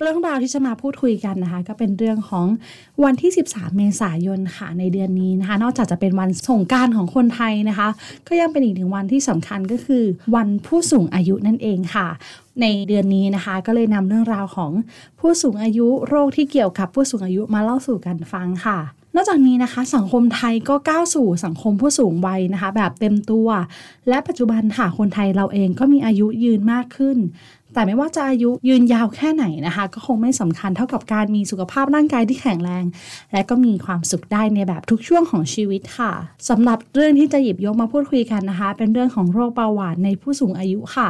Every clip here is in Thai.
เรื่องราวที่จะมาพูดคุยกันนะคะ ก็เป็นเรื่องของวันที่ 13 เมษายนค่ะในเดือนนี้นะคะ นอกจากจะเป็นวันสงการของคนไทยนะคะ ก็ยังเป็นอีกหนึ่งวันที่สำคัญก็คือ วันผู้สูงอายุนั่นเองค่ะ ในเดือนนี้นะคะ ก็เลยนำเรื่องราวของผู้สูงอายุโรคที่เกี่ยวกับผู้สูงอายุมาเล่าสู่กันฟังค่ะนอกจากนี้นะคะ สังคมไทยก็ก้าวสู่สังคมผู้สูงวัยนะคะ แบบเต็มตัว และปัจจุบันค่ะคนไทยเราเองก็มีอายุยืนมากขึ้น แต่ไม่ว่าจะอายุยืนยาวแค่ไหนนะคะ ก็คงไม่สำคัญเท่ากับการมีสุขภาพร่างกายที่แข็งแรง และก็มีความสุขได้ในแบบทุกช่วงของชีวิตค่ะสำหรับเรื่องที่จะหยิบยกมาพูดคุยกันนะคะ เป็นเรื่องของโรคเบาหวานในผู้สูงอายุค่ะ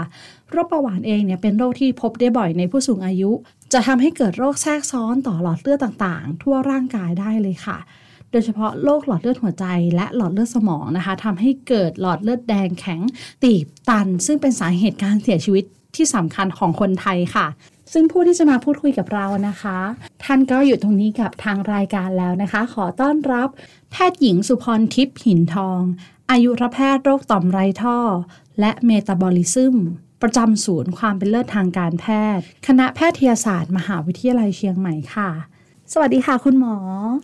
โรคเบาหวานเองเนี่ยเป็นโรคที่พบได้บ่อยในผู้สูงอายุ จะทำให้เกิดโรคแทรกซ้อนต่อหลอดเลือดต่างๆ ทั่วร่างกายได้เลยค่ะโดยเฉพาะโรคหลอดเลือดหัวใจและหลอดเลือดสมองนะคะทำให้เกิดหลอดเลือดแดงแข็งตีบตัน ซึ่งเป็นสาเหตุการเสียชีวิต ที่สำคัญของคนไทยค่ะ ซึ่งผู้ที่จะมาพูดคุยกับเรานะคะ ท่านก็อยู่ตรงนี้กับทางรายการแล้วนะคะ ขอต้อนรับแพทย์หญิงสุพรทิพย์หินทอง อายุรแพทย์โรคต่อมไรท่อ และเมตาบอลิซึมประจำศูนย์ความเป็นเลิศทางการแพทย์ คณะแพทยศาสตร์ มหาวิทยาลัยเชียงใหม่ค่ะ สวัสดีค่ะ คุณหมอ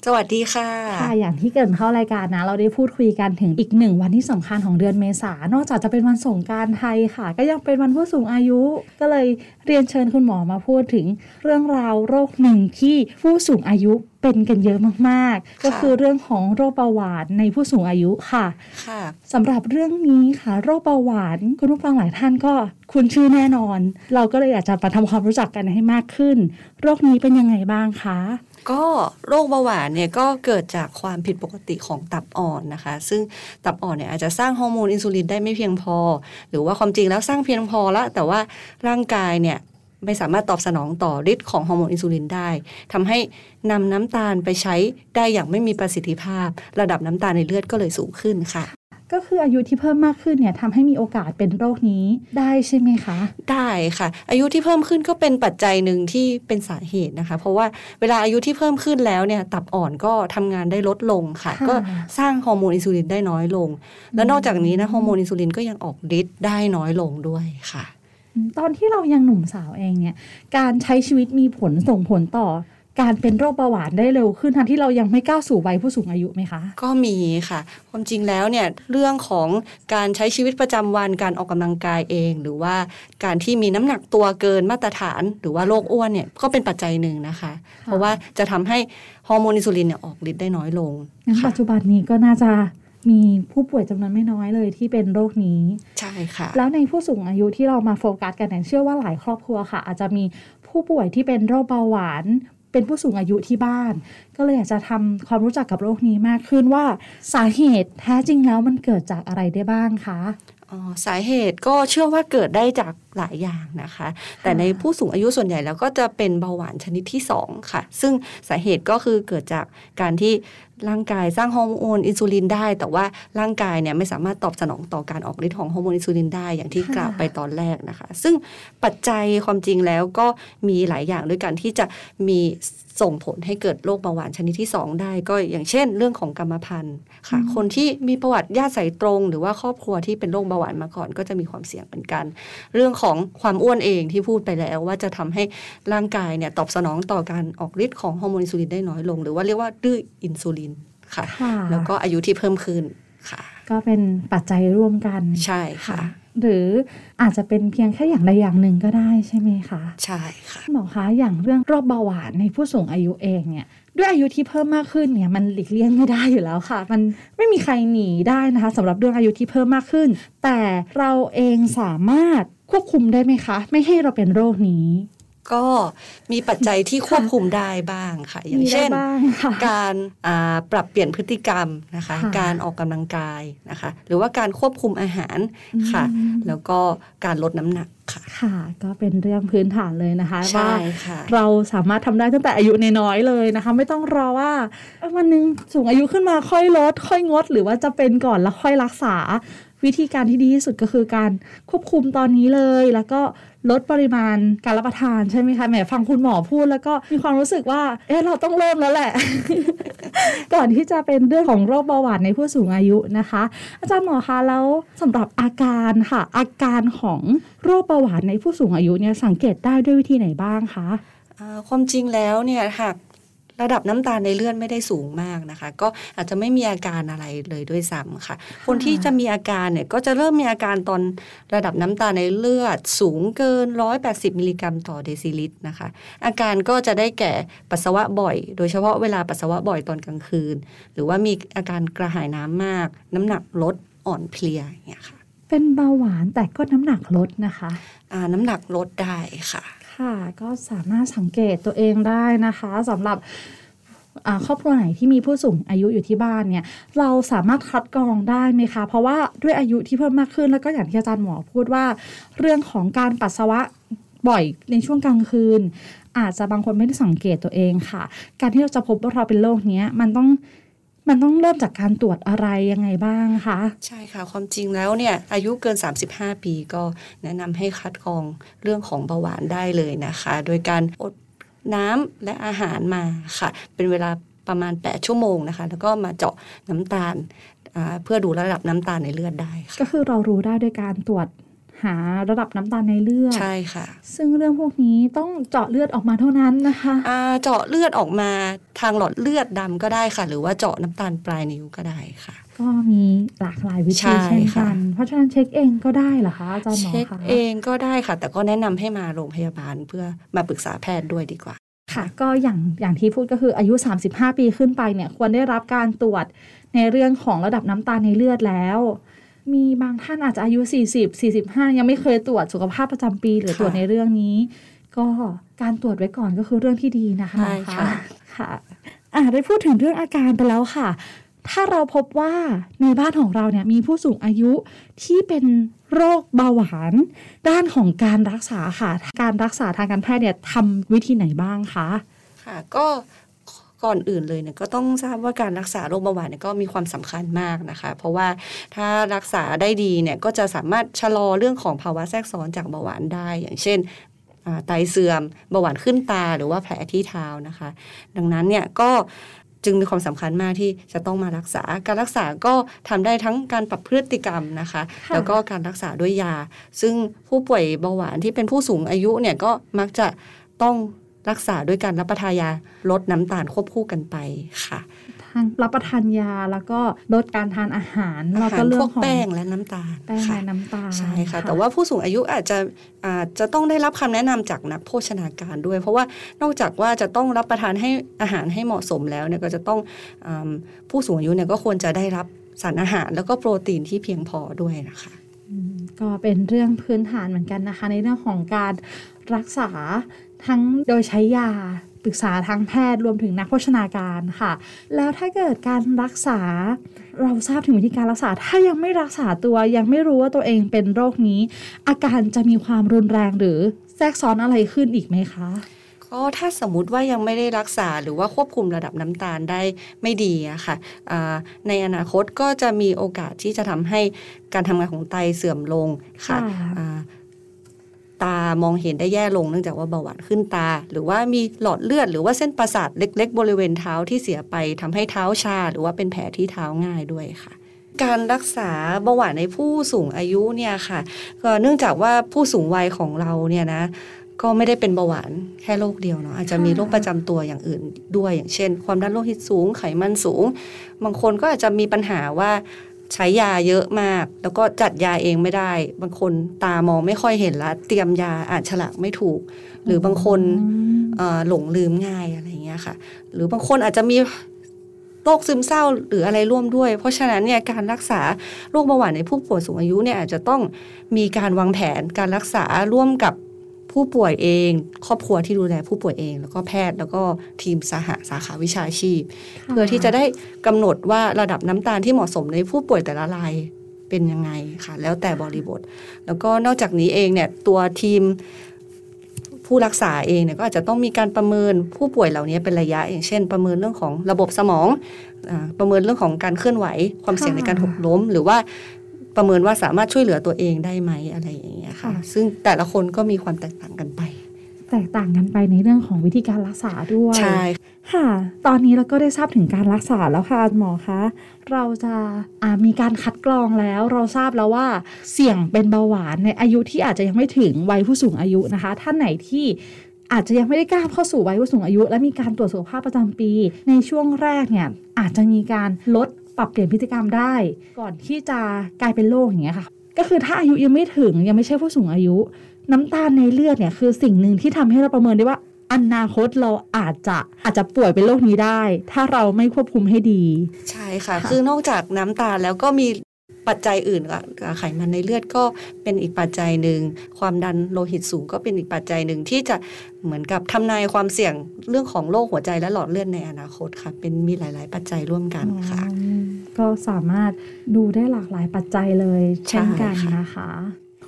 สวัสดีค่ะ ค่ะ อย่างที่เกรินเข้ารายการนะ เราได้พูดคุยกันถึงอีกหนึ่งวันที่สำคัญของเดือนเมษานอกจากจะเป็นวันสงกรารไทยค่ะ ก็ยังเป็นวันผู้สูงอายุ ก็เลยเรียนเชิญคุณหมอมาพูดถึงเรื่องราวโรคหนึ่งที่ผู้สูงอายุ เป็นกันเยอะมากๆ ก็คือเรื่องของโรคเบาหวานในผู้สูงอายุค่ะค่ะสำหรับเรื่องนี้ค่ะ โรคเบาหวานคุณผู้ฟังหลายท่านก็คุ้นชื่อแน่นอน เราก็เลยอยากจะมาทำความรู้จักกันให้มากขึ้น โรคนี้เป็นยังไงบ้างคะก็โรคเบาหวานเนี่ยก็เกิดจากความผิดปกติของตับอ่อนนะคะ ซึ่งตับอ่อนเนี่ยอาจจะสร้างฮอร์โมนอินซูลินได้ไม่เพียงพอ หรือว่าความจริงแล้วสร้างเพียงพอแล้วแต่ว่าร่างกายเนี่ย ไม่สามารถตอบสนองต่อฤทธิ์ของฮอร์โมนอินซูลินได้ทำให้นำน้ำตาลไปใช้ได้อย่างไม่มีประสิทธิภาพ ระดับน้ำตาลในเลือดก็เลยสูงขึ้นค่ะ ก็คืออายุที่เพิ่มมากขึ้นเนี่ยทำให้มีโอกาสเป็นโรคนี้ได้ใช่ไหมคะ ได้ค่ะ อายุที่เพิ่มขึ้นก็เป็นปัจจัยหนึ่งที่เป็นสาเหตุนะคะ เพราะว่าเวลาอายุที่เพิ่มขึ้นแล้วเนี่ยตับอ่อนก็ทำงานได้ลดลงค่ะค่ะ ก็สร้างฮอร์โมนอินซูลินได้น้อยลง แล้วนอกจากนี้นะฮอร์โมนอินซูลินก็ยังออกฤทธิ์ได้น้อยลงด้วยค่ะ ตอนที่เรายังหนุ่มสาวเองเนี่ย การใช้ชีวิตมีผลส่งผลต่อการเป็นโรคเบาหวานได้เร็วขึ้นทั้งที่เรายังไม่ก้าวสู่วัยผู้สูงอายุไหมคะ ก็มีค่ะ ความจริงแล้วเนี่ยเรื่องของการใช้ชีวิตประจำวันการออกกำลังกายเอง หรือว่าการที่มีน้ำหนักตัวเกินมาตรฐาน หรือว่าโรคอ้วนเนี่ยก็เป็นปัจจัยหนึ่งนะคะ เพราะว่าจะทำให้ฮอร์โมนอินซูลินเนี่ยออกฤทธิ์ได้น้อยลงงั้นค่ะปัจจุบันนี้ก็น่าจะ มีผู้ป่วยจำนวนไม่น้อยเลยที่เป็นโรคนี้ ใช่ค่ะ แล้วในผู้สูงอายุที่เรามาโฟกัสกันเนี่ยเชื่อว่าหลายครอบครัวค่ะ อาจจะมีผู้ป่วยที่เป็นโรคเบาหวาน เป็นผู้สูงอายุที่บ้าน ก็เลยอยากจะทำความรู้จักกับโรคนี้มากขึ้นว่าสาเหตุแท้จริงแล้วมันเกิดจากอะไรได้บ้างคะอ๋อสาเหตุก็เชื่อว่าเกิดได้จาก หลายอย่างนะคะ แต่ในผู้สูงอายุส่วนใหญ่แล้วก็จะเป็นเบาหวานชนิดที่ 2 ค่ะ ซึ่งสาเหตุก็คือเกิดจากการที่ร่างกายสร้างฮอร์โมนอินซูลินได้ แต่ว่าร่างกายเนี่ยไม่สามารถตอบสนองต่อการออกฤทธิ์ของฮอร์โมนอินซูลินได้อย่างที่ค่ะกล่าวไปตอนแรกนะคะ ซึ่งปัจจัยความจริงแล้วก็มีหลายอย่างด้วยกันที่จะมีส่งผลให้เกิดโรคเบาหวานชนิดที่ 2 ได้ ก็อย่างเช่น เรื่องของกรรมพันธุ์ค่ะ คนที่มีประวัติญาติสายตรง หรือว่าครอบครัวที่เป็นโรคเบาหวานมาก่อน ก็จะมีความเสี่ยงเหมือนกัน เรื่องของความอ้วนเองที่พูดไปแล้ว ว่าจะทำให้ร่างกายเนี่ยตอบสนองต่อการออกฤทธิ์ของฮอร์โมนอินซูลินได้น้อยลง หรือว่าเรียกว่าดื้ออินซูลินค่ะค่ะ แล้วก็อายุที่เพิ่มขึ้นค่ะ ก็เป็นปัจจัยร่วมกันใช่ค่ะหรืออาจจะเป็นเพียงแค่อย่างใดอย่างหนึ่งก็ได้ใช่ไหมคะ ใช่ค่ะหมอคะอย่างเรื่องโรคเบาหวานในผู้สูงอายุเองเนี่ยด้วยอายุที่เพิ่มมากขึ้นเนี่ยมันหลีกเลี่ยงไม่ได้อยู่แล้วค่ะ มันไม่มีใครหนีได้นะคะสำหรับเรื่องอายุที่เพิ่มมากขึ้น แต่เราเองสามารถ ควบคุมได้ไหมคะ ไม่ให้เราเป็นโรคนี้ก็มีปัจจัยที่ควบคุมได้บ้างค่ะ อย่างมีได้เช่นบ้างค่ะการอ่าปรับเปลี่ยนพฤติกรรมนะคะค่ะการออกกำลังกายนะคะ หรือว่าการควบคุมอาหารค่ะอืมแล้วก็การลดน้ำหนักค่ะค่ะ ก็เป็นเรื่องพื้นฐานเลยนะคะว่าใช่ค่ะเราสามารถทำได้ตั้งแต่อายุน้อยๆเลยนะคะ ไม่ต้องรอว่าเอ้ยวันหนึงสูงอายุขึ้นมาค่อยลด ค่อยงด หรือว่าจะเป็นก่อนแล้วค่อยรักษา วิธีการที่ดีที่สุดก็คือการควบคุมตอนนี้เลย แล้วก็ลดปริมาณการรับประทานใช่ไหมคะแหมฟังคุณหมอพูดแล้วก็มีความรู้สึกว่า เอ๊ะเราต้องเริ่มแล้วแหละ ก่อนที่จะเป็นเรื่องของโรคเบาหวานในผู้สูงอายุนะคะ อาจารย์หมอคะแล้วสำหรับอาการค่ะ อาการของโรคเบาหวานในผู้สูงอายุเนี่ยสังเกตได้ด้วยวิธีไหนบ้างคะความจริงแล้วเนี่ยหาก ระดับน้ำตาลในเลือดไม่ได้สูงมากนะคะ ก็อาจจะไม่มีอาการอะไรเลยด้วยซ้ำค่ะ คนที่จะมีอาการเนี่ยก็จะเริ่มมีอาการตอนระดับน้ำตาลในเลือด สูงเกิน 180 มิลลิกรัมต่อเดซิลิตรนะคะ อาการก็จะได้แก่ปัสสาวะบ่อย โดยเฉพาะเวลาปัสสาวะบ่อยตอนกลางคืน หรือว่ามีอาการกระหายน้ำมาก น้ำหนักลดอ่อนเพลียอย่างเงี้ยค่ะ เป็นเบาหวานแต่ก็น้ำหนักลดนะคะ อ่าน้ำหนักลดได้ค่ะ ค่ะ ก็สามารถสังเกตตัวเองได้นะคะสำหรับครอบครัวไหนที่มีผู้สูงอายุอยู่ที่บ้านเนี่ย เราสามารถคัดกรองได้ไหมคะ เพราะว่าด้วยอายุที่เพิ่มมากขึ้นแล้วก็อย่างที่อาจารย์หมอพูดว่า เรื่องของการปัสสาวะบ่อยในช่วงกลางคืน อาจจะบางคนไม่ได้สังเกตตัวเองค่ะ การที่เราจะพบว่าเราเป็นโรคเนี้ยมันต้อง มันต้องเริ่มจากการตรวจอะไรยังไงบ้างคะ ใช่ค่ะ ความจริงแล้วเนี่ยอายุเกิน 35 ปีก็แนะนำให้คัดกรองเรื่องของเบาหวานได้เลยนะคะ โดยการอดน้ำและอาหารมาค่ะ เป็นเวลาประมาณ 8 ชั่วโมงนะคะ แล้วก็มาเจาะน้ำตาลอ่าเพื่อดูระดับน้ำตาลในเลือดได้ค่ะก็คือเรารู้ได้ด้วยการตรวจ หาระดับน้ำตาลในเลือดใช่ค่ะ ซึ่งเรื่องพวกนี้ต้องเจาะเลือดออกมาเท่านั้นนะคะอ่าเจาะเลือดออกมาทางหลอดเลือดดำก็ได้ค่ะ หรือว่าเจาะน้ำตาลปลายนิ้วก็ได้ค่ะ ก็มีหลากหลายวิใช่ธีเช่นค่ะกันเพราะฉะนั้นเช็คเองก็ได้เหรอคะอาจารย์หมอเช็คคะเองก็ได้ค่ะ แต่ก็แนะนำให้มาโรงพยาบาลเพื่อมาปรึกษาแพทย์ด้วยดีกว่าค่ะก็อย่างอย่างที่พูดก็คืออายุ 35 ปีขึ้นไปเนี่ยควรได้รับการตรวจในเรื่องของระดับน้ำตาลในเลือดแล้ว มีบางท่านอาจจะอายุ 40 45 ยังไม่เคยตรวจสุขภาพประจำปี หรือค่ะตรวจในเรื่องนี้ ก็การตรวจไว้ก่อนก็คือเรื่องที่ดีนะคะใช่ค่ะค่ะอ่าได้พูดถึงเรื่องอาการไปแล้วค่ะ ถ้าเราพบว่าในบ้านของเราเนี่ยมีผู้สูงอายุที่เป็นโรคเบาหวาน ด้านของการรักษาค่ะ การรักษาทางการแพทย์เนี่ยทำวิธีไหนบ้างคะค่ะ ก็ ก่อนอื่นเลยเนี่ยก็ต้องทราบว่าการรักษาโรคเบาหวานเนี่ยก็มีความสำคัญมากนะคะ เพราะว่าถ้ารักษาได้ดีเนี่ยก็จะสามารถชะลอเรื่องของภาวะแทรกซ้อนจากเบาหวานได้ อย่างเช่นอ่าไตเสื่อมเบาหวานขึ้นตาหรือว่าแผลที่เท้านะคะ ดังนั้นเนี่ยก็จึงมีความสำคัญมากที่จะต้องมารักษา การรักษาก็ทำได้ทั้งการปรับพฤติกรรมนะคะค่ะแล้วก็การรักษาด้วยยา ซึ่งผู้ป่วยเบาหวานที่เป็นผู้สูงอายุเนี่ยก็มักจะต้อง รักษาด้วยการรับประทานยาลดน้ำตาลควบคู่กันไปค่ะทางรับประทานยาแล้วก็ลดการทานอาหารอาแล้วหาก็รเรื่พอวงกของแป้งและน้ำตาลแป้งค่ะและน้ำตาลใช่ค่ะ แต่ว่าผู้สูงอายุอาจจะอาจจะต้องได้รับคำแนะนำจากนักโภชนาการด้วย เพราะว่านอกจากว่าจะต้องรับประทานให้อาหารให้เหมาะสมแล้วเนี่ยก็จะต้องอาผู้สูงอายุเนี่ยก็ควรจะได้รับสารอาหาร แล้วก็โปรตีนที่เพียงพอด้วยนะคะอืมก็เป็นเรื่องพื้นฐานเหมือนกันนะคะ ในเรื่องของการรักษา ทั้งโดยใช้ยาปรึกษาทางแพทย์รวมถึงนักโภชนาการค่ะ แล้วถ้าเกิดการรักษาเราทราบถึงวิธีการรักษา ถ้ายังไม่รักษาตัวยังไม่รู้ว่าตัวเองเป็นโรคนี้ อาการจะมีความรุนแรงหรือแทรกซ้อนอะไรขึ้นอีกไหมคะก็ถ้าสมมุติว่ายังไม่ได้รักษาหรือว่าควบคุมระดับน้ำตาลได้ไม่ดีอะค่ะอ่าในอนาคตก็จะมีโอกาสที่จะทำให้การทำงานของไตเสื่อมลงค่ะค่ะอ่า ตามองเห็นได้แย่ลงเนื่องจากว่าเบาหวานขึ้นตา หรือว่ามีหลอดเลือด หรือว่าเส้นประสาทเล็ก ๆ บริเวณเท้าที่เสียไปทำให้เท้าชา หรือว่าเป็นแผลที่เท้าง่ายด้วยค่ะ การรักษาเบาหวานในผู้สูงอายุเนี่ยค่ะ ก็เนื่องจากว่าผู้สูงวัยของเราเนี่ยนะก็ไม่ได้เป็นเบาหวานแค่โรคเดียวเนาะอาจจะมีโรคประจำตัวอย่างอื่นด้วยอย่างเช่น ความดันโลหิตสูงไขมันสูง บางคนก็อาจจะมีปัญหาว่า ใช้ยาเยอะมาก แล้วก็จัดยาเองไม่ได้ บางคนตามองไม่ค่อยเห็นละเตรียมยาอ่านฉลากไม่ถูก หรือบางคนเอ่อหลงลืมง่ายอะไรอย่างเงี้ยค่ะ หรือบางคนอาจจะมีโรคซึมเศร้าหรืออะไรร่วมด้วย เพราะฉะนั้นเนี่ยการรักษาโรคเบาหวานในผู้ป่วยสูงอายุเนี่ยอาจจะต้องมีการวางแผนการรักษาร่วมกับ ผู้ป่วยเอง ครอบครัวที่ดูแลผู้ป่วยเอง แล้วก็แพทย์แล้วก็ทีมสหสาขาวิชาชีพ เพื่อที่จะได้กำหนดว่าระดับน้ำตาลที่เหมาะสมในผู้ป่วยแต่ละรายเป็นยังไงค่ะ แล้วแต่บริบท แล้วก็นอกจากนี้เองเนี่ยตัวทีมผู้รักษาเองเนี่ยก็อาจจะต้องมีการประเมินผู้ป่วยเหล่านี้เป็นระยะ อย่างเช่น ประเมินเรื่องของระบบสมองอาประเมินเรื่องของการเคลื่อนไหว ความเสี่ยงในการหกล้ม หรือว่า ประเมินว่าสามารถช่วยเหลือตัวเองได้ไหมอะไรอย่างเงี้ยค่ะ ซึ่งแต่ละคนก็มีความแตกต่างกันไป แตกต่างกันไปในเรื่องของวิธีการรักษาด้วยใช่ค่ะ ตอนนี้เราก็ได้ทราบถึงการรักษาแล้วค่ะหมอคะเราจะอ่ามีการคัดกรองแล้ว เราทราบแล้วว่าเสี่ยงเป็นเบาหวานในอายุที่อาจจะยังไม่ถึงวัยผู้สูงอายุนะคะ ท่านไหนที่อาจจะยังไม่ได้กล้าเข้าสู่วัยผู้สูงอายุ และมีการตรวจสุขภาพประจำปี ในช่วงแรกเนี่ยอาจจะมีการลด ปรับเปลี่ยนพฤติกรรมได้ ก่อนที่จะกลายเป็นโรคอย่างเงี้ยค่ะ ก็คือถ้าอายุยังไม่ถึงยังไม่ใช่ผู้สูงอายุ น้ำตาลในเลือดเนี่ยคือสิ่งหนึ่งที่ทำให้เราประเมินได้ว่าอนาคตเราอาจจะอาจจะป่วยเป็นโรคนี้ได้ ถ้าเราไม่ควบคุมให้ดี ใช่ค่ะ คือนอกจากน้ำตาลแล้วก็มี ปัจจัยอื่นค่ะไขมันในเลือดก็เป็นอีกปัจจัยหนึ่ง ความดันโลหิตสูงก็เป็นอีกปัจจัยหนึ่งที่จะเหมือนกับทำนายความเสี่ยงเรื่องของโรคหัวใจและหลอดเลือดในอนาคตค่ะ เป็นมีหลาย ๆ ปัจจัยร่วมกันค่ะอืมก็สามารถดูได้หลากหลายปัจจัยเลยเช่นกันใช่ค่ะนะคะ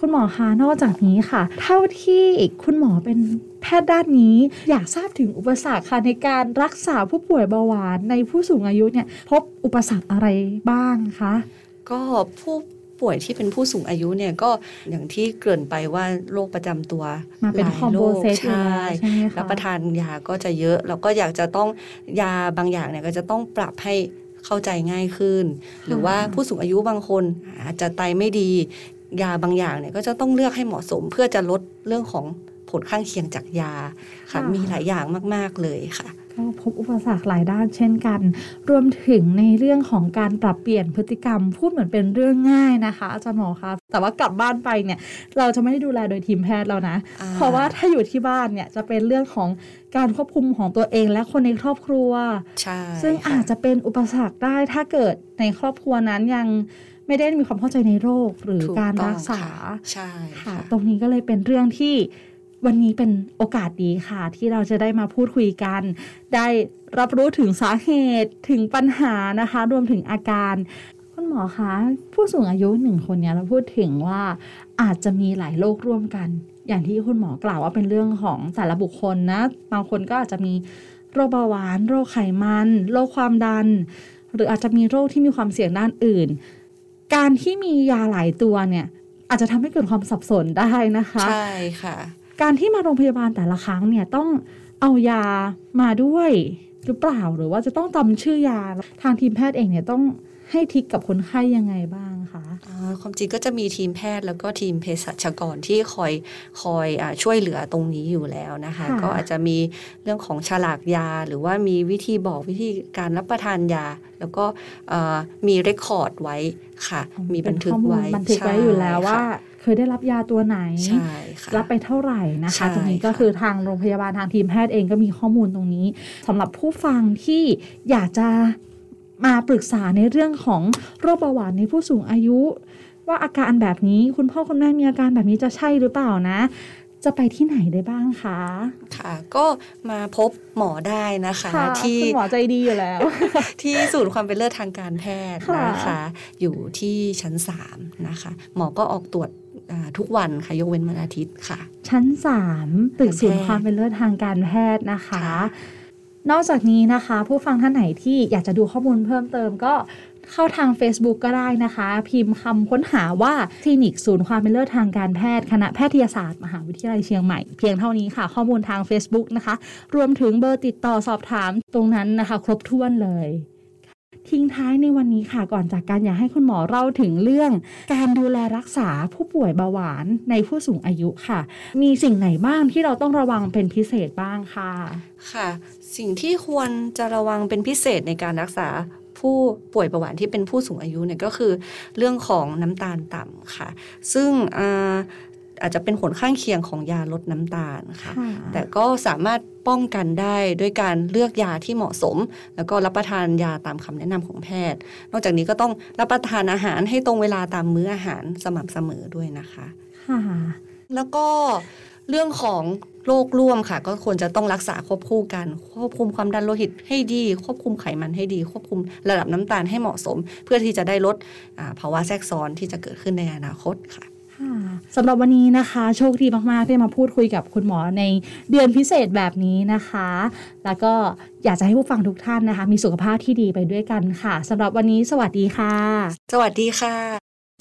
คุณหมอคะนอกจากนี้ค่ะ เท่าที่คุณหมอเป็นแพทย์ด้านนี้ อยากทราบถึงอุปสรรคค่ะในการรักษาผู้ป่วยเบาหวานในผู้สูงอายุเนี่ยพบอุปสรรคอะไรบ้างคะ ก็ผู้ป่วยที่เป็นผู้สูงอายุเนี่ยก็อย่างที่เกริ่นไปว่าโรคประจำตัวมาเป็นหลยคอมโบโรเซตใช่ใช่ไหมคะรับประทานยาก็จะเยอะแล้วก็อยากจะต้องยาบางอย่างเนี่ยก็จะต้องปรับให้เข้าใจง่ายขึ้น หรือว่าผู้สูงอายุบางคนอาจจะไตไม่ดี ยาบางอย่างเนี่ยก็จะต้องเลือกให้เหมาะสมเพื่อจะลดเรื่องของ ผลข้างเคียงจากยาค่ะ มีหลายอย่างมาก ๆ เลยค่ะก็พบอุปสรรคหลายด้านเช่นกัน รวมถึงในเรื่องของการปรับเปลี่ยนพฤติกรรม พูดเหมือนเป็นเรื่องง่ายนะคะอาจารย์หมอคะแต่ว่ากลับบ้านไปเนี่ย เราจะไม่ได้ดูแลโดยทีมแพทย์แล้วนะอ่าเพราะว่าถ้าอยู่ที่บ้านเนี่ยจะเป็นเรื่องของการควบคุมของตัวเองและคนในครอบครัวใช่ซึ่งค่อาจจะเป็นอุปสรรคได้ถ้าเกิดในครอบครัวนั้นยังไม่ได้มีความเข้าใจในโรคหรือถูการต้องรักษาค่ะใช่ค่ะค่ะ ตรงนี้ก็เลยเป็นเรื่องที่ วันนี้เป็นโอกาสดีค่ะ ที่เราจะได้มาพูดคุยกัน ได้รับรู้ถึงสาเหตุถึงปัญหานะคะ รวมถึงอาการคุณหมอคะผู้สูงอายุหนึ่งคนเนี่ยเราพูดถึงว่าอาจจะมีหลายโรคร่วมกัน อย่างที่คุณหมอกล่าวว่าเป็นเรื่องของแต่ละบุคคลนะบางคนก็อาจจะมีโรคเบาหวาน โรคไขมันโรคความดัน หรืออาจจะมีโรคที่มีความเสี่ยงด้านอื่น การที่มียาหลายตัวเนี่ยอาจจะทำให้เกิดความสับสนได้นะคะ ใช่ค่ะ การที่มาโรงพยาบาลแต่ละครั้งเนี่ยต้องเอายามาด้วยหรือเปล่าหรือว่าจะต้องจำชื่อยาทางทีมแพทย์เองเนี่ยต้องให้ทิกกับคนไข้ยังไงบ้างคะอ่าความจริงก็จะมีทีมแพทย์แล้วก็ทีมเภสัชกรที่คอยคอยอาช่วยเหลือตรงนี้อยู่แล้วนะคะค่ะก็อาจจะมีเรื่องของฉลากยา หรือว่ามีวิธีบอกวิธีการรับประทานยา แล้วก็อ่ามีเรคคอร์ดไว้ค่ะ มีบันทึกเป็ข้อมูลไว้บันทึกไว้อยู่แล้วว่าใช่ เคยได้รับยาตัวไหนค่ะใช่ค่ะรับไปเท่าไหร่นะใช่คะ ตรงนี้ก็ค่ะคือทางโรงพยาบาลทางทีมแพทย์เองก็มีข้อมูลตรงนี้สำหรับผู้ฟังที่อยากจะมาปรึกษาในเรื่องของโรคเบาหวานในผู้สูงอายุ ว่าอาการแบบนี้คุณพ่อคุณแม่มีอาการแบบนี้จะใช่หรือเปล่านะจะไปที่ไหนได้บ้างคะ ค่ะ ก็มาพบหมอได้นะคะค่ะที่คุณหมอใจดีอยู่แล้ว ที่ศูนย์ความเป็นเลิศทางการแพทย์ค่ะนะคะ อยู่ที่ชั้น 3 นะคะ หมอก็ออกตรวจอ่า ทุกวันค่ะยกเว้นวันอาทิตย์ค่ะ ชั้น 3 ตึกศูนย์ความเป็นเลิศทางการแพทย์นะคะค่ะนอกจากนี้นะคะ ผู้ฟังท่านไหนที่อยากจะดูข้อมูลเพิ่มเติมก็เข้าทาง Facebook ก็ได้นะคะ พิมพ์คำค้นหาว่าคลินิกศูนย์ความเป็นเลิศทางการแพทย์ คณะแพทยศาสตร์ มหาวิทยาลัยเชียงใหม่ เพียงเท่านี้ค่ะ ข้อมูลทาง Facebook นะคะ รวมถึงเบอร์ติดต่อสอบถามตรงนั้นนะคะ ครบถ้วนเลย ทิ้งท้ายในวันนี้ค่ะก่อนจากการอยากให้คุณหมอเล่าถึงเรื่อง การดูแลรักษาผู้ป่วยเบาหวานในผู้สูงอายุค่ะ มีสิ่งไหนบ้างที่เราต้องระวังเป็นพิเศษบ้างค่ะ ค่ะ สิ่งที่ควรจะระวังเป็นพิเศษในการรักษาผู้ป่วยเบาหวานที่เป็นผู้สูงอายุเนี่ยก็คือเรื่องของน้ำตาลต่ำค่ะ ซึ่ง อ่าอาจจะเป็นผลข้างเคียงของยาลดน้ำตาลค่ะ แต่ก็สามารถป้องกันได้ด้วยการเลือกยาที่เหมาะสม แล้วก็รับประทานยาตามคำแนะนำของแพทย์ นอกจากนี้ก็ต้องรับประทานอาหารให้ตรงเวลาตามมื้ออาหารสม่ำเสมอด้วยนะคะค่ะแล้วก็เรื่องของโรคร่วมค่ะ ก็ควรจะต้องรักษาควบคู่กัน ควบคุมความดันโลหิตให้ดี ควบคุมไขมันให้ดี ควบคุมระดับน้ำตาลให้เหมาะสม เพื่อที่จะได้ลดอ่าภาวะแทรกซ้อนที่จะเกิดขึ้นในอนาคตค่ะค่ะ สำหรับวันนี้นะคะ โชคดีมากๆที่มาพูดคุยกับคุณหมอในเดือนพิเศษแบบนี้นะคะ แล้วก็อยากจะให้ผู้ฟังทุกท่านนะคะ มีสุขภาพที่ดีไปด้วยกันค่ะสำหรับวันนี้สวัสดีค่ะ สวัสดีค่ะ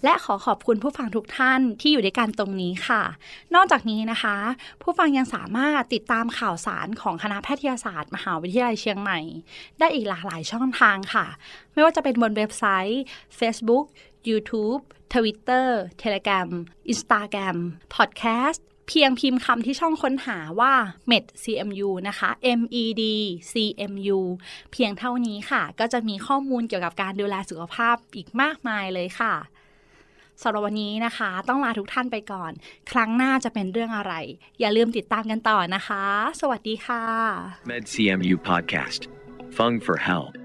และขอขอบคุณผู้ฟังทุกท่านที่อยู่ด้วยกันตรงนี้ค่ะ นอกจากนี้นะคะ ผู้ฟังยังสามารถติดตามข่าวสารของคณะแพทยศาสตร์ มหาวิทยาลัยเชียงใหม่ ได้อีกหลากหลายช่องทางค่ะ ไม่ว่าจะเป็นบนเว็บไซต์ Facebook YouTube Twitter Telegram Instagram Podcast เพียงพิมพ์คำที่ช่องค้นหาว่า med cmu นะคะ med cmu เพียงเท่านี้ค่ะ ก็จะมีข้อมูลเกี่ยวกับการดูแลสุขภาพอีกมากมายเลยค่ะสำหรับวันนี้นะคะ ต้องลาทุกท่านไปก่อน ครั้งหน้าจะเป็นเรื่องอะไร อย่าลืมติดตามกันต่อนะคะ สวัสดีค่ะ MedCMU Podcast. Fung for Health.